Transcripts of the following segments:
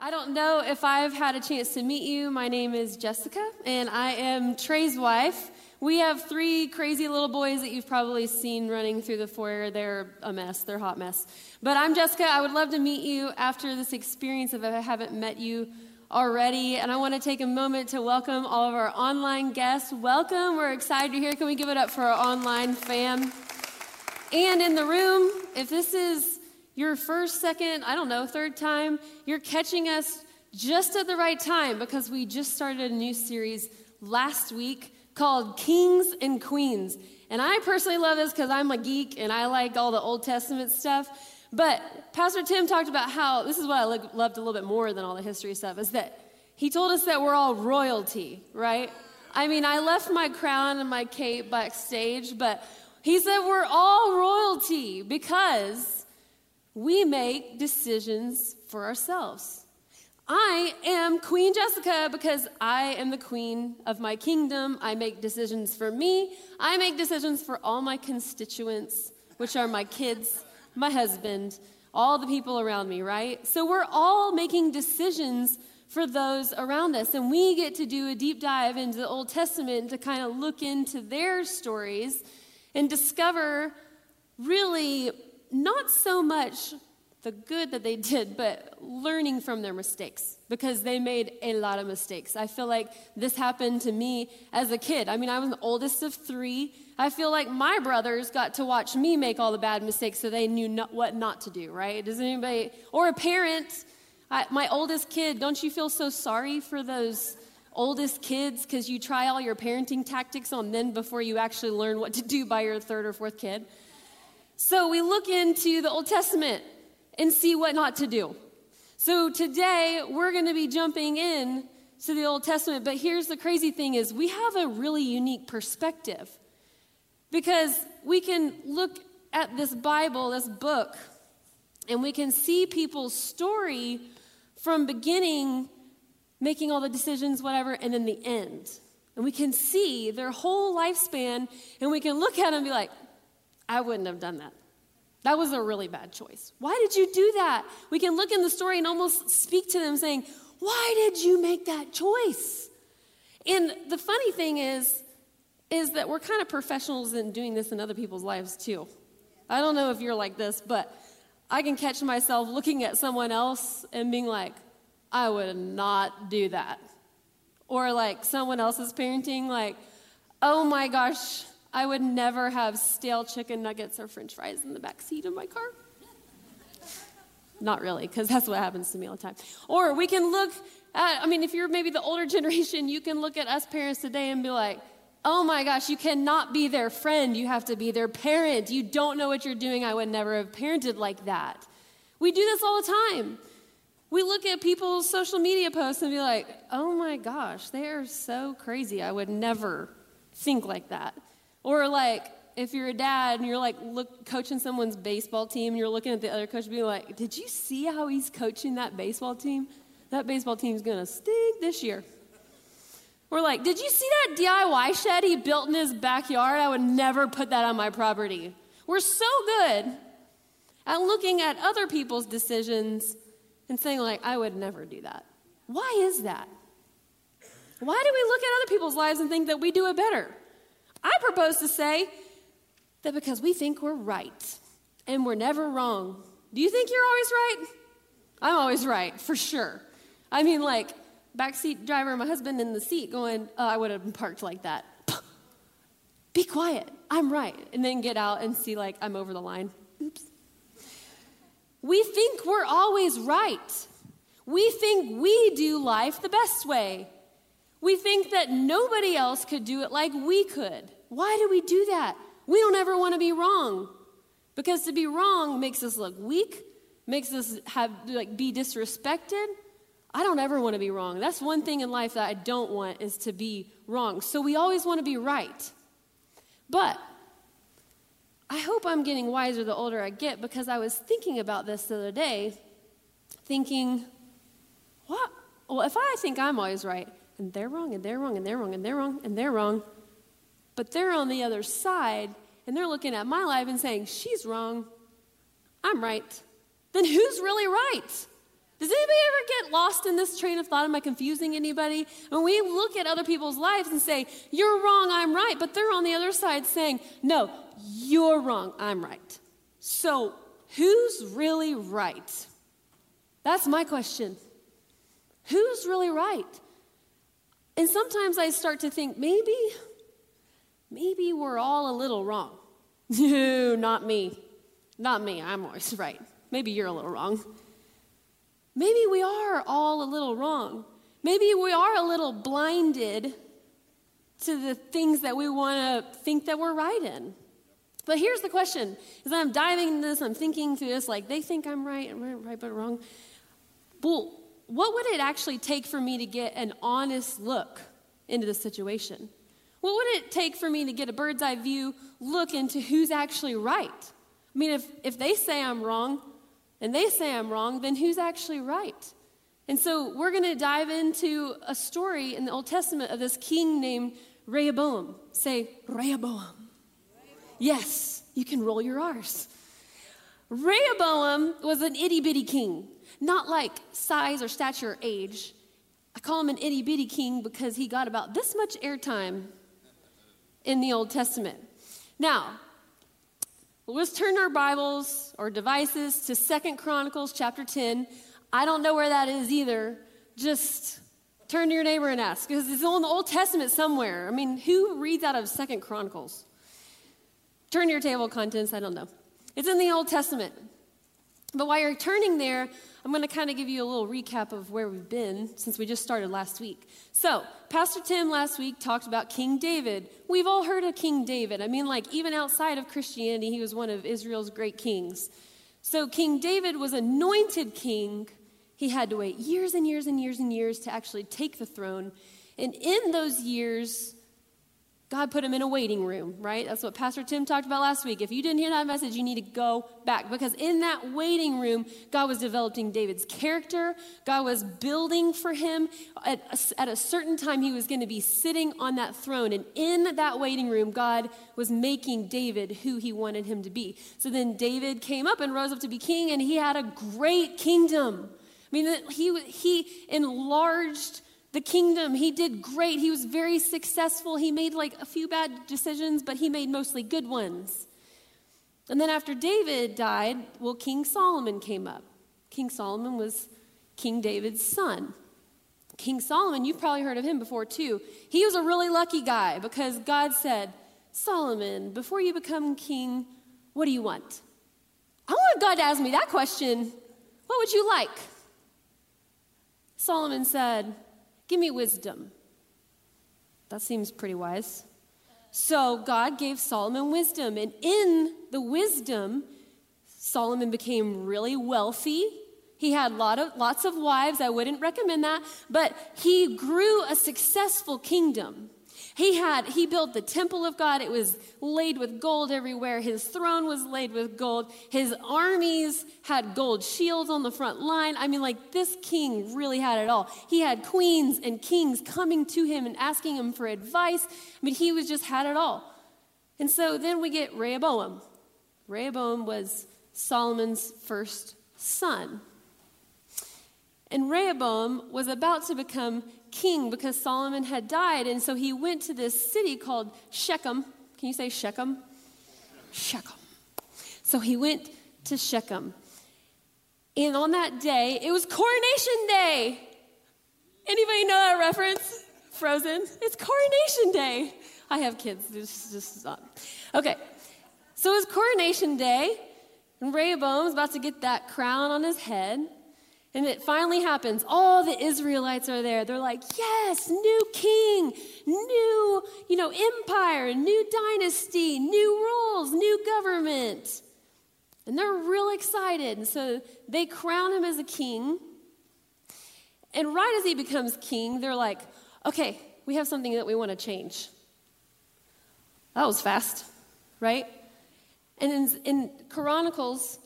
I don't know if I've had a chance to meet you. My name is Jessica, and I am Trey's wife. We have three crazy little boys that you've probably seen running through the foyer. They're a mess, they're a hot mess. But I'm Jessica. I would love to meet you after this experience if I haven't met you already. And I want to take a moment to welcome all of our online guests. Welcome. We're excited you're here. Can we give it up for our online fam? And in the room, if this is your first, second, I don't know, third time, you're catching us just at the right time because we just started a new series last week called Kings and Queens. And I personally love this because I'm a geek and I like all the Old Testament stuff. But Pastor Tim talked about how this is what I loved a little bit more than all the history stuff is that he told us that we're all royalty, right? I mean, I left my crown and my cape backstage, but he said we're all royalty because we make decisions for ourselves. I am Queen Jessica because I am the queen of my kingdom. I make decisions for me. I make decisions for all my constituents, which are my kids, my husband, all the people around me, right? So we're all making decisions for those around us. And we get to do a deep dive into the Old Testament to kind of look into their stories and discover really not so much the good that they did, but learning from their mistakes because they made a lot of mistakes. I feel like this happened to me as a kid. I mean, I was the oldest of three. I feel like my brothers got to watch me make all the bad mistakes so they knew not, what not to do, right? Does anybody, or a parent, I, my oldest kid, don't you feel so sorry for those oldest kids because you try all your parenting tactics on them before you actually learn what to do by your third or fourth kid? So we look into the Old Testament and see what not to do. So today we're going to be jumping in to the Old Testament, but here's the crazy thing is we have a really unique perspective. Because we can look at this Bible, this book, and we can see people's story from beginning making all the decisions whatever and then the end. And we can see their whole lifespan and we can look at them and be like, I wouldn't have done that. That was a really bad choice. Why did you do that? We can look in the story and almost speak to them saying, Why did you make that choice? And the funny thing is, is that we're kind of professionals in doing this in other people's lives too. I don't know if you're like this, but I can catch myself looking at someone else and being like, I would not do that. Or like someone else's parenting, like, oh my gosh, I would never have stale chicken nuggets or french fries in the back seat of my car. Not really, because that's what happens to me all the time. Or we can look at, I mean, if you're maybe the older generation, you can look at us parents today and be like, oh my gosh, you cannot be their friend. You have to be their parent. You don't know what you're doing. I would never have parented like that. We do this all the time. We look at people's social media posts and be like, oh my gosh, they are so crazy. I would never think like that. Or like if you're a dad and you're like look coaching someone's baseball team and you're looking at the other coach being like, "Did you see how he's coaching that baseball team? That baseball team's to stink this year." Or like, "Did you see that DIY shed he built in his backyard? I would never put that on my property." We're so good at looking at other people's decisions and saying like, "I would never do that." Why is that? Why do we look at other people's lives and think that we do it better? I propose to say that because we think we're right and we're never wrong. Do you think you're always right? I'm always right, for sure. I mean, like, backseat driver, my husband in the seat going, oh, I would have been parked like that. Be quiet, I'm right. And then get out and see, like, I'm over the line. Oops. We think we're always right. We think we do life the best way. We think that nobody else could do it like we could. Why do we do that? We don't ever want to be wrong. Because to be wrong makes us look weak, makes us have like be disrespected. I don't ever want to be wrong. That's one thing in life that I don't want is to be wrong. So we always want to be right. But I hope I'm getting wiser the older I get because I was thinking about this the other day, thinking, what? Well, if I think I'm always right, and they're wrong, and they're wrong, and they're wrong, and they're wrong, and they're wrong. But they're on the other side, and they're looking at my life and saying, She's wrong, I'm right. Then who's really right? Does anybody ever get lost in this train of thought? Am I confusing anybody? When we look at other people's lives and say, You're wrong, I'm right, but they're on the other side saying, No, you're wrong, I'm right. So, who's really right? That's my question. Who's really right? And sometimes I start to think, maybe, maybe we're all a little wrong. No, not me. Not me. I'm always right. Maybe you're a little wrong. Maybe we are all a little wrong. Maybe we are a little blinded to the things that we want to think that we're right in. But here's the question: as I'm diving into this, I'm thinking through this, like they think I'm right, I'm right, but wrong. Well, what would it actually take for me to get an honest look into the situation? What would it take for me to get a bird's eye view look into who's actually right? I mean, if, if they say I'm wrong and they say I'm wrong, then who's actually right? And so we're going to dive into a story in the Old Testament of this king named Rehoboam. Say, Rehoboam. Yes, you can roll your R's. Rehoboam was an itty bitty king, not like size or stature or age. I call him an itty bitty king because he got about this much airtime in the Old Testament. Now, let's turn our Bibles or devices to Second Chronicles chapter 10. I don't know where that is either. Just turn to your neighbor and ask because it's in the Old Testament somewhere. I mean, who reads out of Second Chronicles? Turn to your table of contents, I don't know. It's in the Old Testament. But while you're turning there, I'm going to kind of give you a little recap of where we've been since we just started last week. So, Pastor Tim last week talked about King David. We've all heard of King David. I mean, like, even outside of Christianity, he was one of Israel's great kings. So, King David was anointed king. He had to wait years and years and years and years to actually take the throne. And in those years, God put him in a waiting room, right? That's what Pastor Tim talked about last week. If you didn't hear that message, you need to go back because in that waiting room, God was developing David's character. God was building for him. At a, at a certain time, he was going to be sitting on that throne. And in that waiting room, God was making David who he wanted him to be. So then David came up and rose up to be king, and he had a great kingdom. I mean, he, he enlarged the kingdom. He did great. He was very successful. He made like a few bad decisions, but he made mostly good ones. And then after David died, well, King Solomon came up. King Solomon was King David's son. King Solomon, you've probably heard of him before too. He was a really lucky guy because God said, Solomon, before you become king, what do you want? I want God to ask me that question. What would you like? Solomon said, Give me wisdom. That seems pretty wise. So God gave Solomon wisdom, and in the wisdom, Solomon became really wealthy. He had lot of, lots of wives. I wouldn't recommend that, but he grew a successful kingdom. He had he built the temple of God. It was laid with gold everywhere. His throne was laid with gold. His armies had gold shields on the front line. I mean like this king really had it all. He had queens and kings coming to him and asking him for advice. I mean he was just had it all. And so then we get Rehoboam. Rehoboam was Solomon's first son. And Rehoboam was about to become king because Solomon had died. And so he went to this city called Shechem. Can you say Shechem? Shechem. So he went to Shechem. And on that day, it was coronation day. Anybody know that reference? Frozen? It's coronation day. I have kids. This is just not. Okay. So it was coronation day, and Rehoboam's about to get that crown on his head. And it finally happens. All the Israelites are there. They're like, yes, new king, new, you know, empire, new dynasty, new rules, new government. And they're real excited. And so they crown him as a king. And right as he becomes king, they're like, okay, we have something that we want to change. That was fast, right? And in, in Chronicles,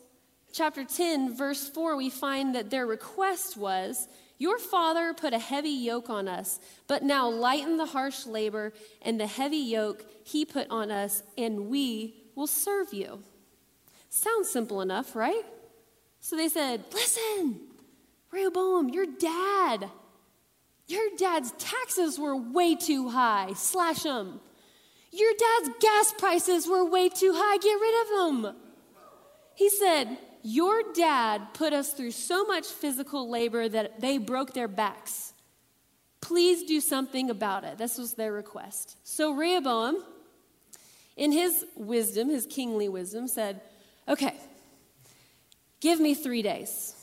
chapter 10, verse 4, we find that their request was Your father put a heavy yoke on us, but now lighten the harsh labor and the heavy yoke he put on us, and we will serve you. Sounds simple enough, right? So they said, Listen, Rehoboam, your dad, your dad's taxes were way too high. Slash them. Your dad's gas prices were way too high. Get rid of them. He said, Your dad put us through so much physical labor that they broke their backs. Please do something about it. This was their request. So Rehoboam, in his wisdom, his kingly wisdom, said, Okay, give me three days.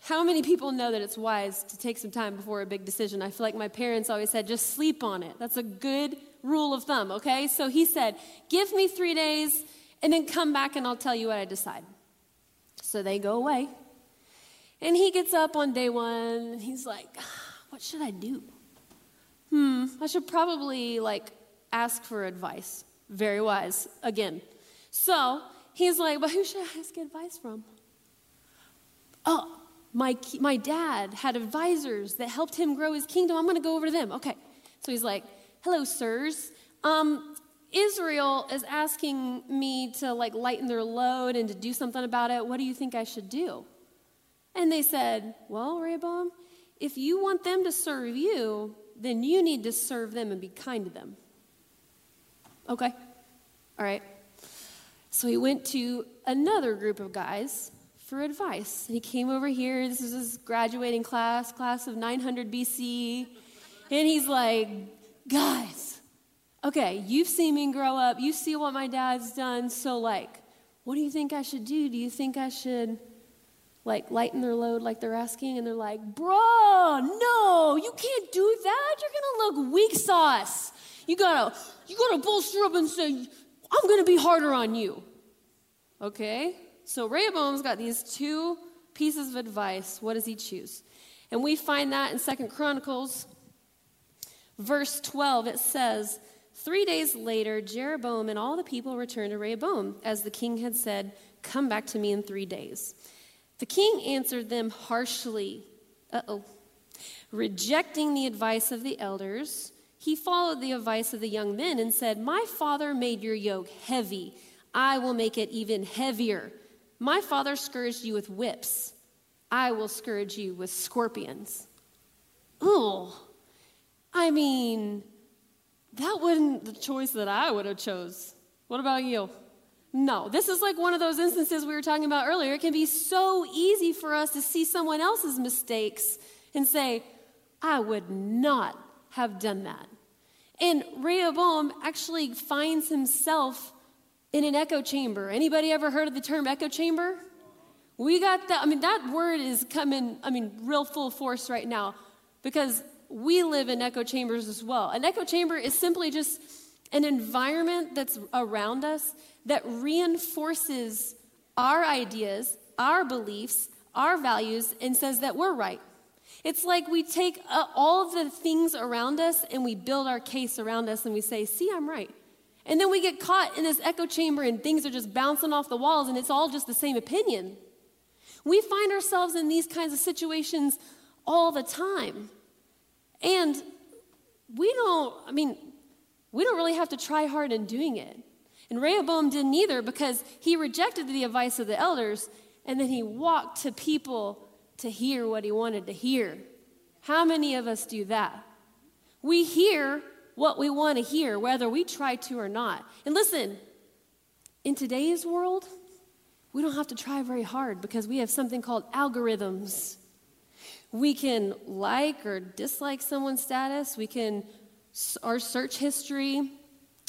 How many people know that it's wise to take some time before a big decision? I feel like my parents always said, just sleep on it. That's a good rule of thumb, okay? So he said, give me three days and then come back and I'll tell you what I decide. So they go away. And he gets up on day one and he's like, what should I do? Hmm, I should probably like ask for advice. Very wise, again. So he's like, but who should I ask advice from? Oh, my, my dad had advisors that helped him grow his kingdom. I'm going to go over to them. Okay. So he's like, hello, sirs. Um, Israel is asking me to like lighten their load and to do something about it. What do you think I should do? And they said, Well, Rehoboam, if you want them to serve you, then you need to serve them and be kind to them. Okay. All right. So he went to another group of guys for advice. He came over here. This is his graduating class, class of 900 BC. And he's like, guys, okay, you've seen me grow up. You see what my dad's done. So, like, what do you think I should do? Do you think I should, like, lighten their load like they're asking? And they're like, bro, no, you can't do that. You're to look weak sauce. You gotta, you gotta bolster up and say, I'm gonna be harder on you. Okay? So Rehoboam's got these two pieces of advice. What does he choose? And we find that in Second Chronicles, verse 12. It says, Three days later, Jeroboam and all the people returned to Rehoboam, as the king had said, Come back to me in three days. The king answered them harshly. Uh oh. Rejecting the advice of the elders, he followed the advice of the young men and said, My father made your yoke heavy. I will make it even heavier. My father scourged you with whips. I will scourge you with scorpions. Ooh. I mean, that wasn't the choice that I would have chose. What about you? No, this is like one of those instances we were talking about earlier. It can be so easy for us to see someone else's mistakes and say, I would not have done that. And Rehoboam actually finds himself in an echo chamber. Anybody ever heard of the term echo chamber? We got that. I mean, that word is coming, I mean, real full force right now because we live in echo chambers as well. An echo chamber is simply just an environment that's around us that reinforces our ideas, our beliefs, our values, and says that we're right. It's like we take uh, all the things around us and we build our case around us and we say, see, I'm right. And then we get caught in this echo chamber and things are just bouncing off the walls and it's all just the same opinion. We find ourselves in these kinds of situations all the time. And we don't, I mean, we don't really have to try hard in doing it. And Rehoboam didn't either because he rejected the advice of the elders and then he walked to people to hear what he wanted to hear. How many of us do that? We hear what we want to hear, whether we try to or not. And listen, in today's world, we don't have to try very hard because we have something called algorithms. We can like or dislike someone's status, we can our search history,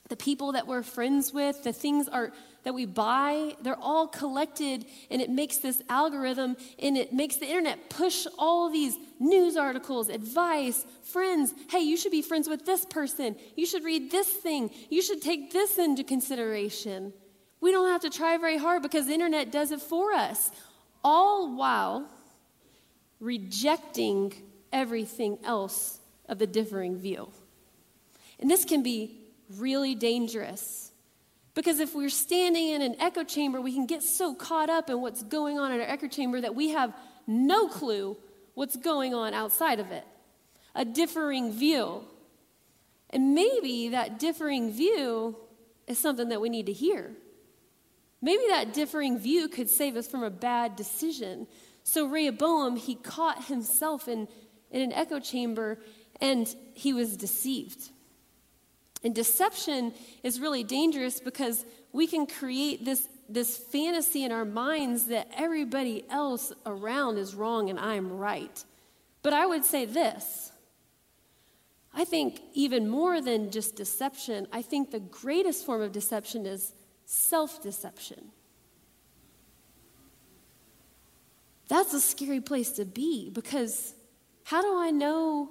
the people that we're friends with, the things are that we buy, they're all collected and it makes this algorithm and it makes the internet push all these news articles, advice, friends. Hey, you should be friends with this person. You should read this thing. You should take this into consideration. We don't have to try very hard because the internet does it for us, all while rejecting everything else of the differing view. And this can be really dangerous because if we're standing in an echo chamber, we can get so caught up in what's going on in our echo chamber that we have no clue what's going on outside of it. A differing view. And maybe that differing view is something that we need to hear. Maybe that differing view could save us from a bad decision. So Rehoboam, he caught himself in, in an echo chamber and he was deceived. And deception is really dangerous because we can create this, this fantasy in our minds that everybody else around is wrong and I'm right. But I would say this I think even more than just deception, I think the greatest form of deception is self deception. That's a scary place to be because how do I know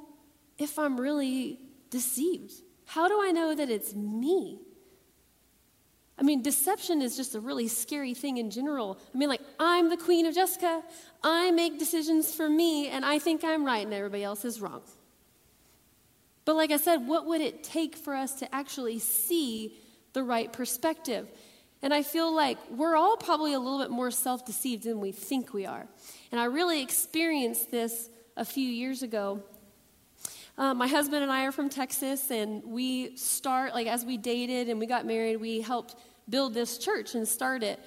if I'm really deceived? How do I know that it's me? I mean, deception is just a really scary thing in general. I mean, like, I'm the queen of Jessica. I make decisions for me, and I think I'm right, and everybody else is wrong. But, like I said, what would it take for us to actually see the right perspective? And I feel like we're all probably a little bit more self deceived than we think we are. And I really experienced this a few years ago uh, my husband and I are from Texas, and we start, like, as we dated and we got married, we helped build this church and start it.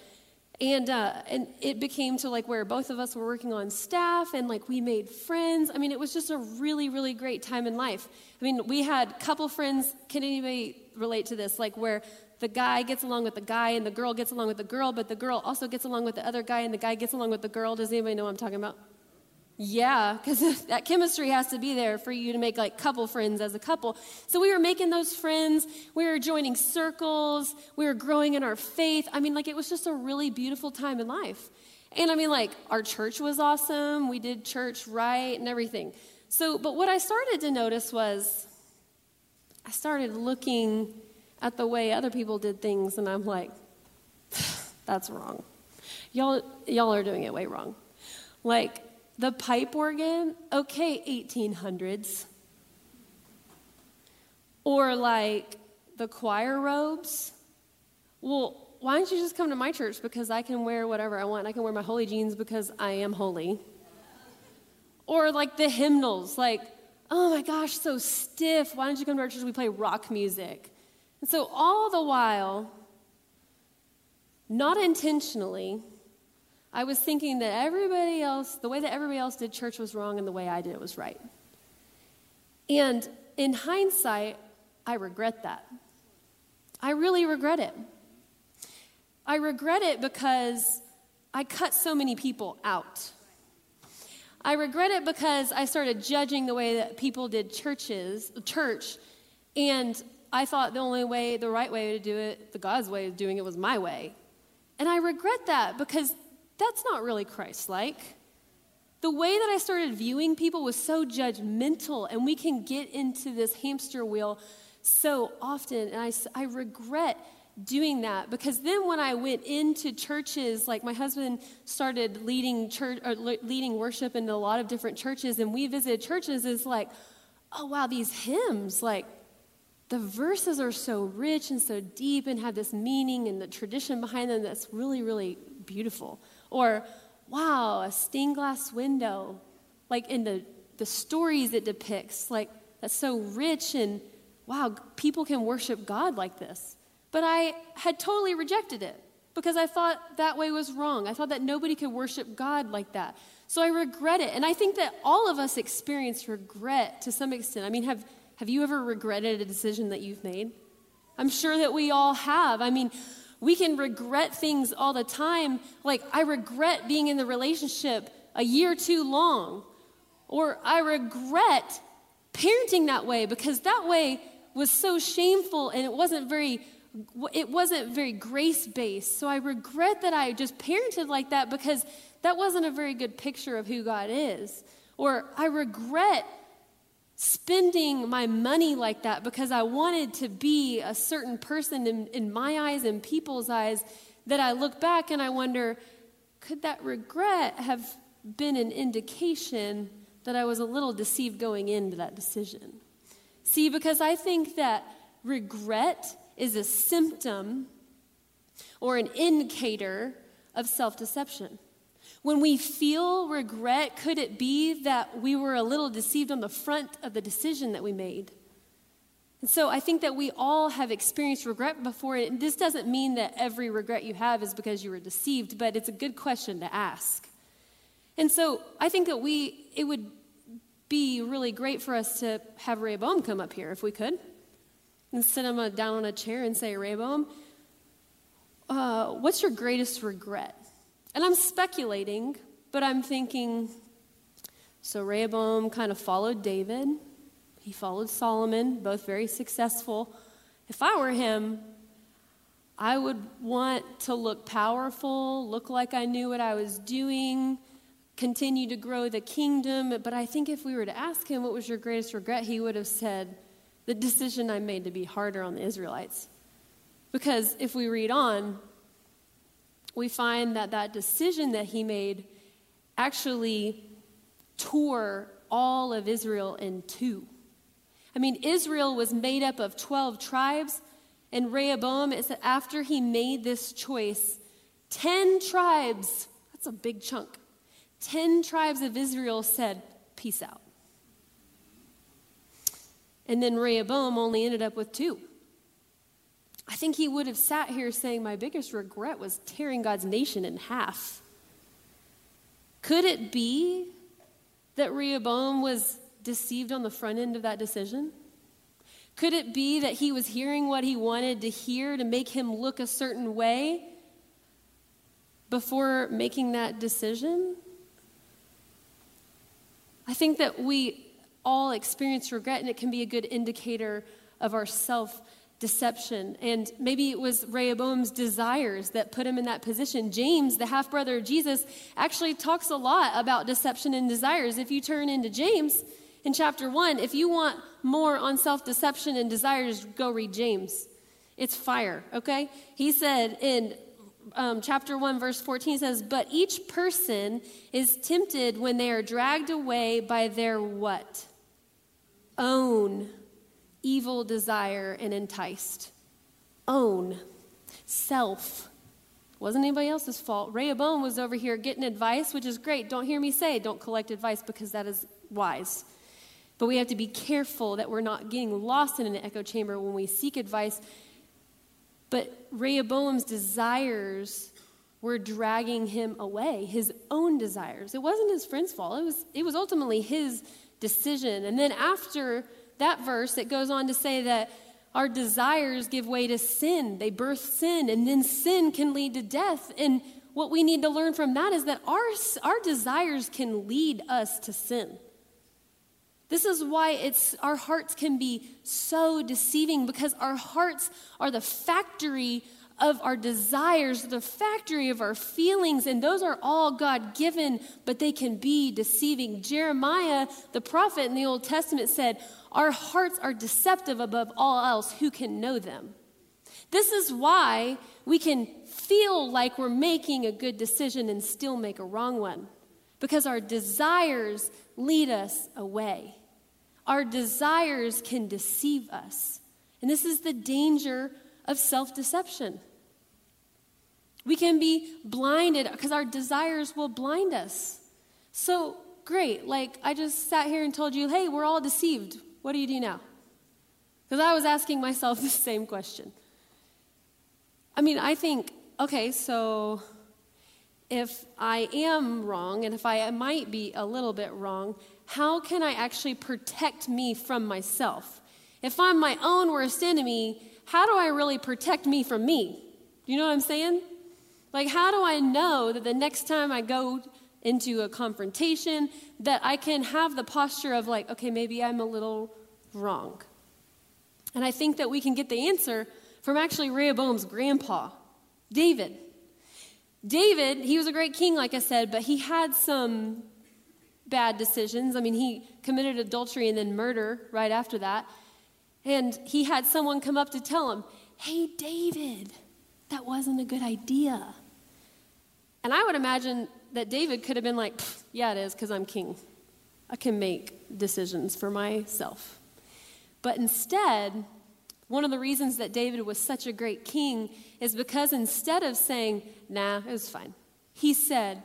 And, uh, and it became to like where both of us were working on staff and like we made friends. I mean, it was just a really, really great time in life. I mean, we had couple friends. Can anybody relate to this? Like where the guy gets along with the guy and the girl gets along with the girl, but the girl also gets along with the other guy and the guy gets along with the girl. Does anybody know what I'm talking about? Yeah, because that chemistry has to be there for you to make like couple friends as a couple. So we were making those friends. We were joining circles. We were growing in our faith. I mean, like it was just a really beautiful time in life. And I mean, like our church was awesome. We did church right and everything. So, but what I started to notice was I started looking at the way other people did things, and I'm like, that's wrong. Y'all, y'all are doing it way wrong. Like, the pipe organ, okay, 1800s. Or like the choir robes. Well, why don't you just come to my church because I can wear whatever I want? I can wear my holy jeans because I am holy. Or like the hymnals, like, oh my gosh, so stiff. Why don't you come to our church? We play rock music. And so, all the while, not intentionally, I was thinking that everybody else, the way that everybody else did church was wrong and the way I did it was right. And in hindsight, I regret that. I really regret it. I regret it because I cut so many people out. I regret it because I started judging the way that people did churches, church, and I thought the only way, the right way to do it, the God's way of doing it was my way. And I regret that because that's not really Christ like. The way that I started viewing people was so judgmental, and we can get into this hamster wheel so often. And I, I regret doing that because then when I went into churches, like my husband started leading church or leading worship in a lot of different churches, and we visited churches, is like, oh wow, these hymns, like the verses are so rich and so deep and have this meaning and the tradition behind them that's really, really beautiful. Or, wow, a stained glass window, like in the, the stories it depicts, like that's so rich and wow, people can worship God like this. But I had totally rejected it because I thought that way was wrong. I thought that nobody could worship God like that. So I regret it. And I think that all of us experience regret to some extent. I mean, have, have you ever regretted a decision that you've made? I'm sure that we all have. I mean, we can regret things all the time. Like, I regret being in the relationship a year too long. Or I regret parenting that way because that way was so shameful and it wasn't very it wasn't very grace based. So I regret that I just parented like that because that wasn't a very good picture of who God is. Or I regret spending my money like that because I wanted to be a certain person in, in my eyes and people's eyes that I look back and I wonder, could that regret have been an indication that I was a little deceived going into that decision? See, because I think that regret is a symptom or an indicator of self deception. When we feel regret, could it be that we were a little deceived on the front of the decision that we made? And so I think that we all have experienced regret before. And this doesn't mean that every regret you have is because you were deceived, but it's a good question to ask. And so I think that we, it would be really great for us to have Rehoboam come up here if we could and sit him down on a chair and say, Rehoboam, uh, what's your greatest regret? And I'm speculating, but I'm thinking so Rehoboam kind of followed David, he followed Solomon, both very successful. If I were him, I would want to look powerful, look like I knew what I was doing, continue to grow the kingdom. But I think if we were to ask him, What was your greatest regret? he would have said, The decision I made to be harder on the Israelites. Because if we read on, we find that that decision that he made actually tore all of Israel in two. I mean, Israel was made up of 12 tribes, and Rehoboam, is after he made this choice, 10 tribes, that's a big chunk, 10 tribes of Israel said, Peace out. And then Rehoboam only ended up with two. I think he would have sat here saying, My biggest regret was tearing God's nation in half. Could it be that Rehoboam was deceived on the front end of that decision? Could it be that he was hearing what he wanted to hear to make him look a certain way before making that decision? I think that we all experience regret, and it can be a good indicator of our self deception. And maybe it was Rehoboam's desires that put him in that position. James, the half brother of Jesus, actually talks a lot about deception and desires. If you turn into James in chapter 1, if you want more on self deception and desires, go read James. It's fire, okay? He said in um, chapter 1, verse 14 says, But each person is tempted when they are dragged away by their what? Own evil desire and enticed. Own. Self. Wasn't anybody else's fault. Rehoboam was over here getting advice, which is great. Don't hear me say don't collect advice because that is wise. But we have to be careful that we're not getting lost in an echo chamber when we seek advice. But Rehoboam's desires were dragging him away, his own desires. It wasn't his friend's fault, it was, it was ultimately his decision. And then after that verse, it goes on to say that our desires give way to sin. They birth sin, and then sin can lead to death. And what we need to learn from that is that our, our desires can lead us to sin. This is why it's, our hearts can be so deceiving because our hearts are the factory of our desires, the factory of our feelings, and those are all God given, but they can be deceiving. Jeremiah, the prophet in the Old Testament, said, Our hearts are deceptive above all else. Who can know them? This is why we can feel like we're making a good decision and still make a wrong one, because our desires lead us away. Our desires can deceive us. And this is the danger of self deception. We can be blinded because our desires will blind us. So, great. Like, I just sat here and told you, hey, we're all deceived. What do you do now? Because I was asking myself the same question. I mean, I think, okay, so if I am wrong and if I might be a little bit wrong, how can I actually protect me from myself? If I'm my own worst enemy, how do I really protect me from me? You know what I'm saying? Like, how do I know that the next time I go into a confrontation, that I can have the posture of, like, okay, maybe I'm a little wrong? And I think that we can get the answer from actually Rehoboam's grandpa, David. David, he was a great king, like I said, but he had some bad decisions. I mean, he committed adultery and then murder right after that. And he had someone come up to tell him, Hey, David, that wasn't a good idea. And I would imagine that David could have been like, yeah, it is, because I'm king. I can make decisions for myself. But instead, one of the reasons that David was such a great king is because instead of saying, nah, it was fine, he said,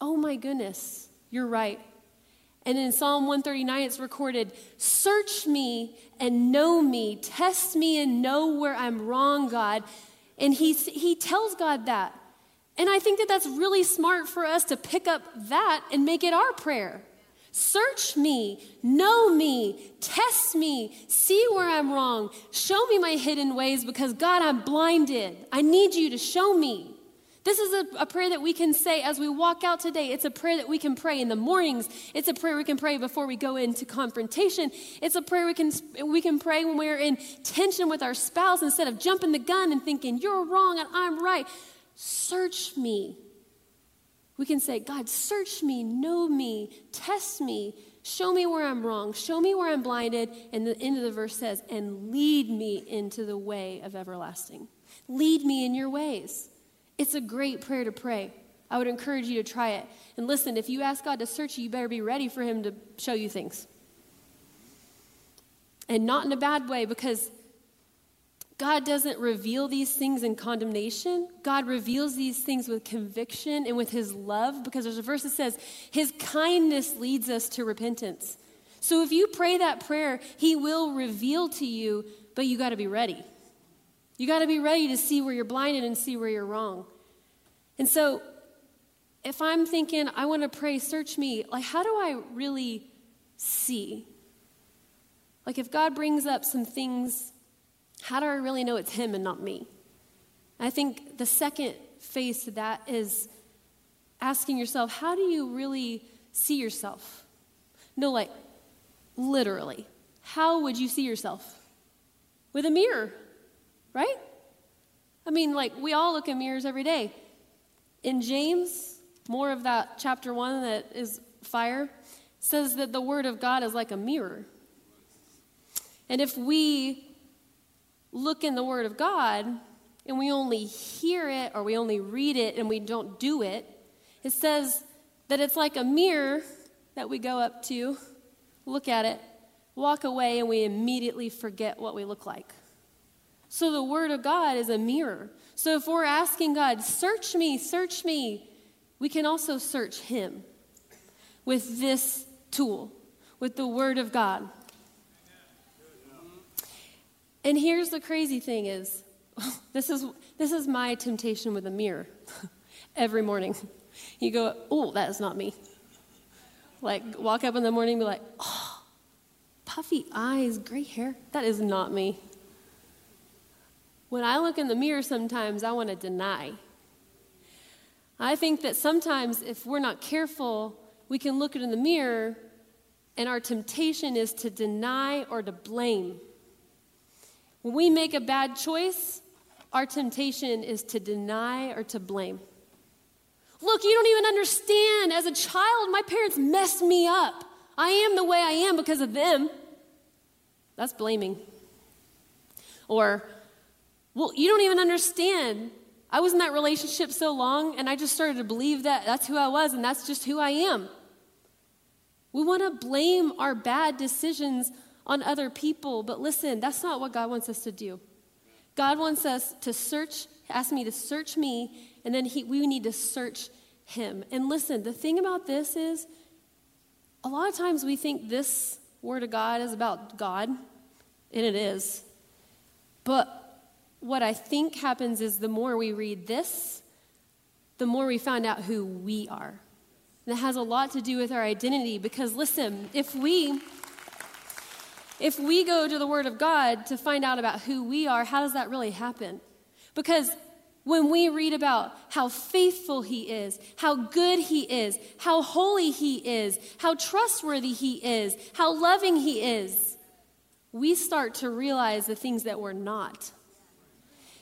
oh my goodness, you're right. And in Psalm 139, it's recorded Search me and know me, test me and know where I'm wrong, God. And he, he tells God that. And I think that that's really smart for us to pick up that and make it our prayer. Search me, know me, test me, see where I'm wrong, show me my hidden ways because God, I'm blinded. I need you to show me. This is a, a, prayer that we can say as we walk out today. It's a prayer that we can pray in the mornings. It's a prayer we can pray before we go into confrontation. It's a prayer we can, we can pray when we're in tension with our spouse instead of jumping the gun and thinking, you're wrong and I'm right. Search me. We can say, God, search me, know me, test me, show me where I'm wrong, show me where I'm blinded. And the end of the verse says, and lead me into the way of everlasting. Lead me in your ways. It's a great prayer to pray. I would encourage you to try it. And listen, if you ask God to search you, you better be ready for Him to show you things. And not in a bad way, because God doesn't reveal these things in condemnation. God reveals these things with conviction and with his love because there's a verse that says, His kindness leads us to repentance. So if you pray that prayer, he will reveal to you, but you got to be ready. You got to be ready to see where you're blinded and see where you're wrong. And so if I'm thinking, I want to pray, search me, like, how do I really see? Like, if God brings up some things how do I really know it's him and not me? I think the second phase to that is asking yourself, how do you really see yourself? No, like literally. How would you see yourself? With a mirror, right? I mean, like we all look in mirrors every day. In James, more of that chapter one that is fire, says that the word of God is like a mirror. And if we look in the Word of God and we only hear it or we only read it and we don't do it, it says that it's like a mirror that we go up to, look at it, walk away, and we immediately forget what we look like. So the Word of God is a mirror. So if we're asking God, search me, search me, we can also search Him with this tool, with the Word of God. And here's the crazy thing is this is this is my temptation with a mirror every morning. You go, "Oh, that is not me." Like walk up in the morning and be like, "Oh, puffy eyes, gray hair. That is not me." When I look in the mirror sometimes I want to deny. I think that sometimes if we're not careful, we can look in the mirror and our temptation is to deny or to blame. When we make a bad choice, our temptation is to deny or to blame. Look, you don't even understand. As a child, my parents messed me up. I am the way I am because of them. That's blaming. Or, well, you don't even understand. I was in that relationship so long, and I just started to believe that that's who I was, and that's just who I am. We want to blame our bad decisions on other people. But listen, that's not what God wants us to do. God wants us to search, ask me to search me, and then he, we need to search him. And listen, the thing about this is a lot of times we think this word of God is about God, and it is. But what I think happens is the more we read this, the more we find out who we are. And it has a lot to do with our identity because, listen, if we if we go to the Word of God to find out about who we are, how does that really happen? Because when we read about how faithful He is, how good He is, how holy He is, how trustworthy He is, how loving He is, we start to realize the things that we're not.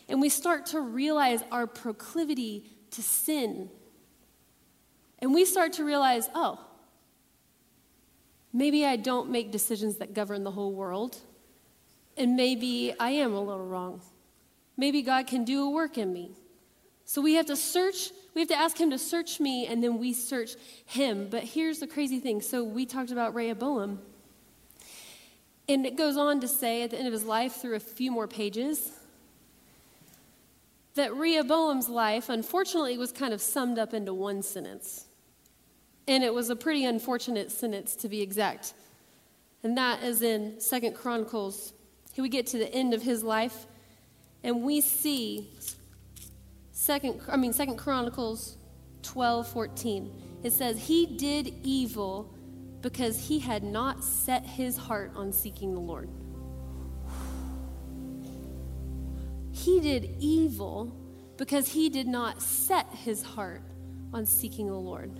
And we start to realize our proclivity to sin. And we start to realize, oh, Maybe I don't make decisions that govern the whole world. And maybe I am a little wrong. Maybe God can do a work in me. So we have to search, we have to ask Him to search me, and then we search Him. But here's the crazy thing. So we talked about Rehoboam. And it goes on to say at the end of his life, through a few more pages, that Rehoboam's life, unfortunately, was kind of summed up into one sentence. And it was a pretty unfortunate sentence to be exact. And that is in Second Chronicles. Here we get to the end of his life, and we see Second, I mean, Second Chronicles 12, 14. It says, He did evil because he had not set his heart on seeking the Lord. He did evil because he did not set his heart on seeking the Lord.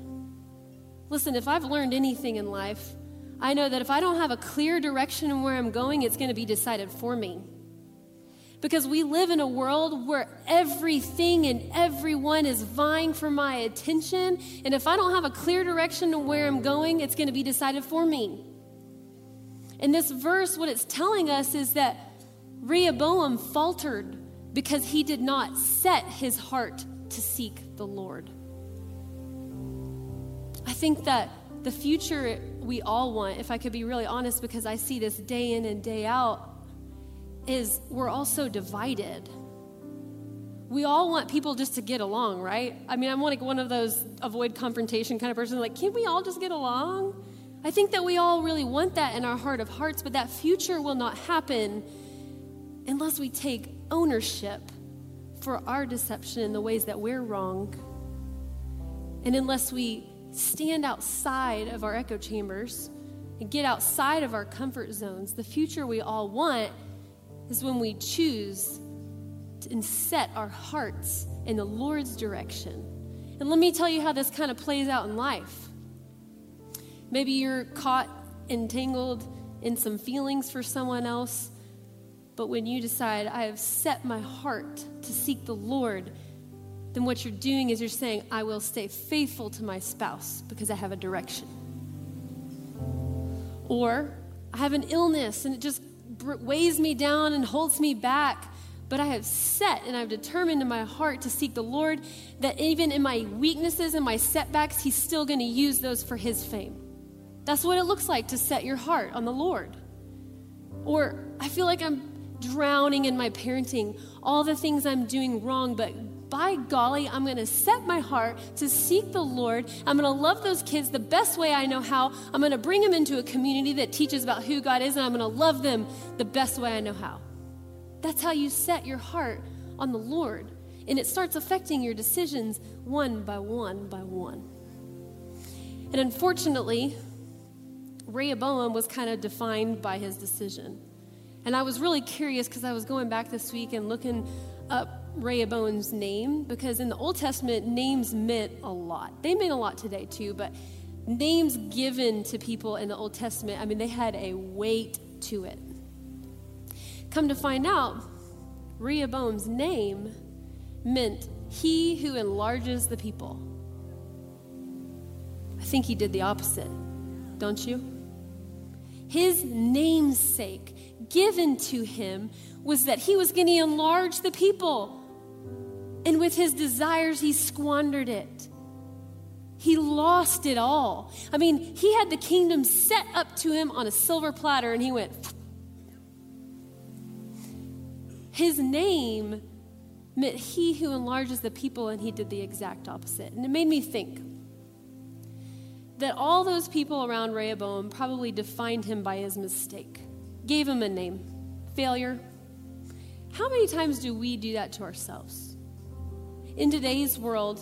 Listen, if I've learned anything in life, I know that if I don't have a clear direction in where I'm going, it's going to be decided for me. Because we live in a world where everything and everyone is vying for my attention. And if I don't have a clear direction to where I'm going, it's going to be decided for me. In this verse, what it's telling us is that Rehoboam faltered because he did not set his heart to seek the Lord. I think that the future we all want, if I could be really honest, because I see this day in and day out, is we're all so divided. We all want people just to get along, right? I mean, I'm like one of those avoid confrontation kind of person, like, can't we all just get along? I think that we all really want that in our heart of hearts, but that future will not happen unless we take ownership for our deception in the ways that we're wrong. And unless we stand outside of our echo chambers and get outside of our comfort zones, the future we all want is when we choose and set our hearts in the Lord's direction. And let me tell you how this kind of plays out in life. Maybe you're caught entangled in some feelings for someone else, but when you decide, I have set my heart to seek the Lord, then what you're doing is you're saying, I will stay faithful to my spouse because I have a direction. Or I have an illness and it just weighs me down and holds me back. But I have set and I've determined in my heart to seek the Lord that even in my weaknesses and my setbacks, He's still going to use those for His fame. That's what it looks like to set your heart on the Lord. Or I feel like I'm drowning in my parenting, all the things I'm doing wrong, but by golly, I'm going to set my heart to seek the Lord. I'm going to love those kids the best way I know how. I'm going to bring them into a community that teaches about who God is, and I'm going to love them the best way I know how. That's how you set your heart on the Lord. And it starts affecting your decisions one by one by one. And unfortunately, Rehoboam was kind of defined by his decision. And I was really curious because I was going back this week and looking up Rehoboam's name because in the Old Testament, names meant a lot. They mean a lot today too, but names given to people in the Old Testament, I mean, they had a weight to it. Come to find out, Rehoboam's name meant he who enlarges the people. I think he did the opposite, don't you? His namesake given to him was that he was going to enlarge the people. And with his desires, he squandered it. He lost it all. I mean, he had the kingdom set up to him on a silver platter, and he went. His name meant he who enlarges the people, and he did the exact opposite. And it made me think that all those people around Rehoboam probably defined him by his mistake, gave him a name failure. How many times do we do that to ourselves? In today's world,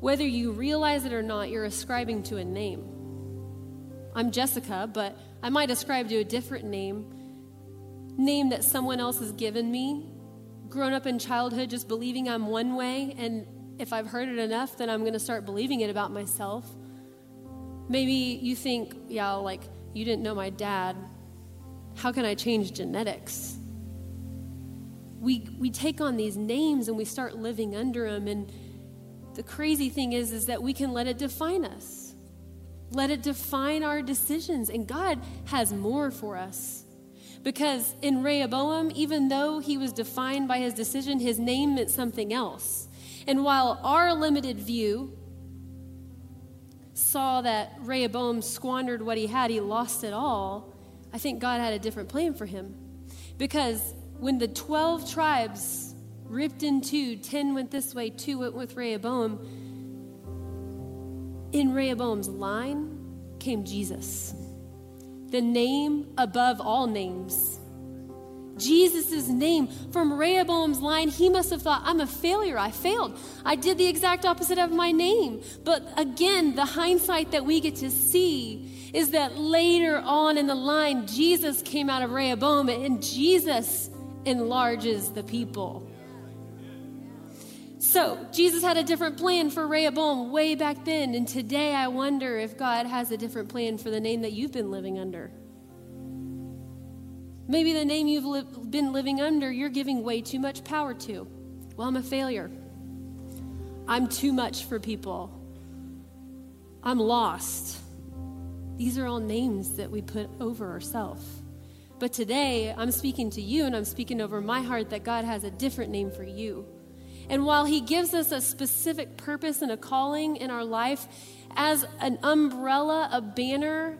whether you realize it or not, you're ascribing to a name. I'm Jessica, but I might ascribe to a different name, name that someone else has given me. Grown up in childhood just believing I'm one way, and if I've heard it enough, then I'm going to start believing it about myself. Maybe you think, yeah, like, you didn't know my dad. How can I change genetics? We, we take on these names and we start living under them. And the crazy thing is, is that we can let it define us. Let it define our decisions. And God has more for us. Because in Rehoboam, even though he was defined by his decision, his name meant something else. And while our limited view saw that Rehoboam squandered what he had, he lost it all, I think God had a different plan for him. Because when the 12 tribes ripped in two, 10 went this way, two went with Rehoboam, in Rehoboam's line came Jesus, the name above all names. Jesus' name from Rehoboam's line, he must have thought, I'm a failure. I failed. I did the exact opposite of my name. But again, the hindsight that we get to see is that later on in the line, Jesus came out of Rehoboam and Jesus enlarges the people. So, Jesus had a different plan for Rehoboam way back then, and today I wonder if God has a different plan for the name that you've been living under. Maybe the name you've li- been living under, you're giving way too much power to. Well, I'm a failure. I'm too much for people. I'm lost. These are all names that we put over ourselves. But today, I'm speaking to you and I'm speaking over my heart that God has a different name for you. And while He gives us a specific purpose and a calling in our life, as an umbrella, a banner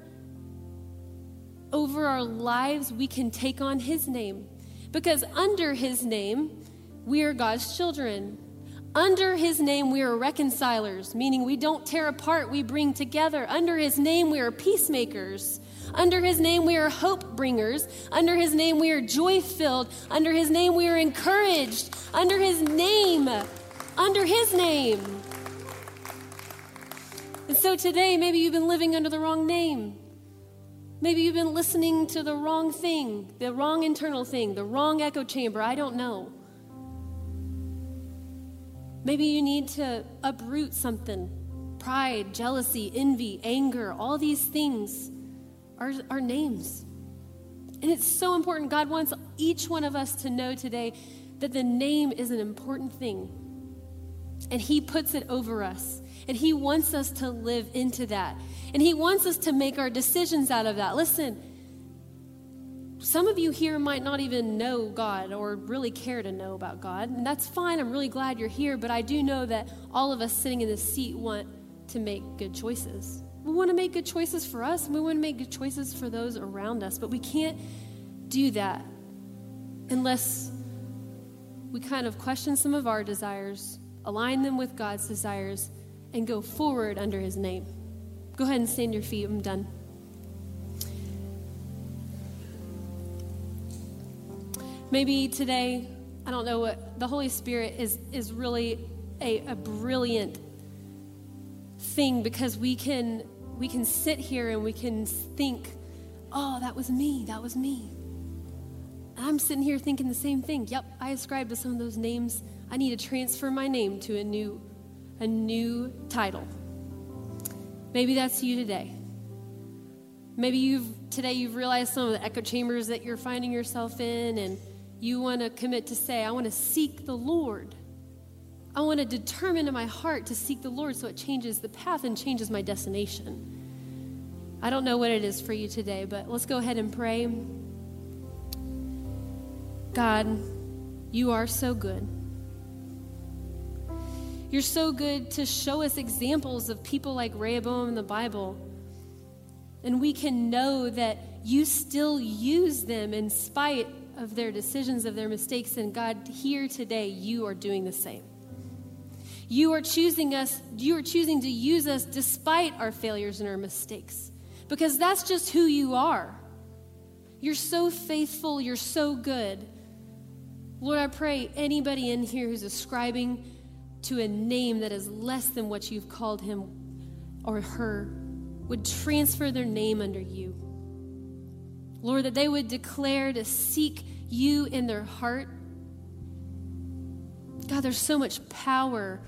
over our lives, we can take on His name. Because under His name, we are God's children. Under His name, we are reconcilers, meaning we don't tear apart, we bring together. Under His name, we are peacemakers. Under His name, we are hope bringers. Under His name, we are joy filled. Under His name, we are encouraged. Under His name, under His name. And so today, maybe you've been living under the wrong name. Maybe you've been listening to the wrong thing, the wrong internal thing, the wrong echo chamber. I don't know. Maybe you need to uproot something pride, jealousy, envy, anger, all these things are, are names. And it's so important. God wants each one of us to know today that the name is an important thing. And He puts it over us. And He wants us to live into that. And He wants us to make our decisions out of that. Listen, some of you here might not even know God or really care to know about God. And that's fine. I'm really glad you're here. But I do know that all of us sitting in this seat want to make good choices. We want to make good choices for us, and we want to make good choices for those around us. But we can't do that unless we kind of question some of our desires, align them with God's desires, and go forward under His name. Go ahead and stand your feet. I'm done. Maybe today, I don't know what, the Holy Spirit is, is really a, a brilliant thing because we can we can sit here and we can think, oh, that was me, that was me. I'm sitting here thinking the same thing. Yep, I ascribe to some of those names. I need to transfer my name to a new a new title. Maybe that's you today. Maybe you've today you've realized some of the echo chambers that you're finding yourself in and you want to commit to say, I want to seek the Lord. I want to determine in my heart to seek the Lord so it changes the path and changes my destination. I don't know what it is for you today, but let's go ahead and pray. God, you are so good. You're so good to show us examples of people like Rehoboam in the Bible. And we can know that you still use them in spite of their decisions, of their mistakes. And God, here today, you are doing the same. You are choosing us, you are choosing to use us despite our failures and our mistakes. Because that's just who you are. You're so faithful, you're so good. Lord, I pray anybody in here who's ascribing to a name that is less than what you've called him or her would transfer their name under you. Lord, that they would declare to seek you in their heart. God, there's so much power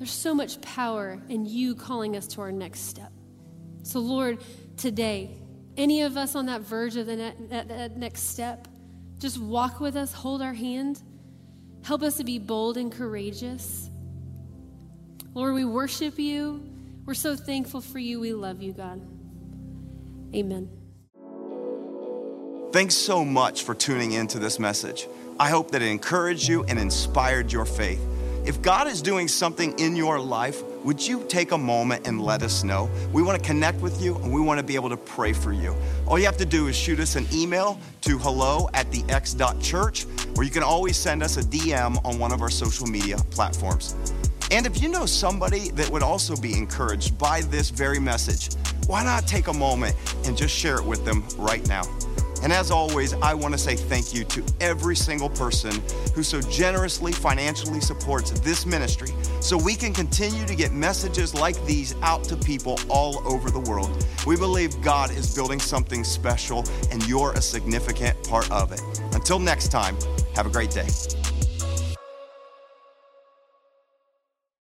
there's so much power in you calling us to our next step. So, Lord, today, any of us on that verge of the that, that next step, just walk with us, hold our hand, help us to be bold and courageous. Lord, we worship you. We're so thankful for you. We love you, God. Amen. Thanks so much for tuning in to this message. I hope that it encouraged you and inspired your faith. If God is doing something in your life, would you take a moment and let us know? We want to connect with you and we want to be able to pray for you. All you have to do is shoot us an email to hello at the x.church, or you can always send us a DM on one of our social media platforms. And if you know somebody that would also be encouraged by this very message, why not take a moment and just share it with them right now? And as always, I want to say thank you to every single person who so generously financially supports this ministry so we can continue to get messages like these out to people all over the world. We believe God is building something special and you're a significant part of it. Until next time, have a great day.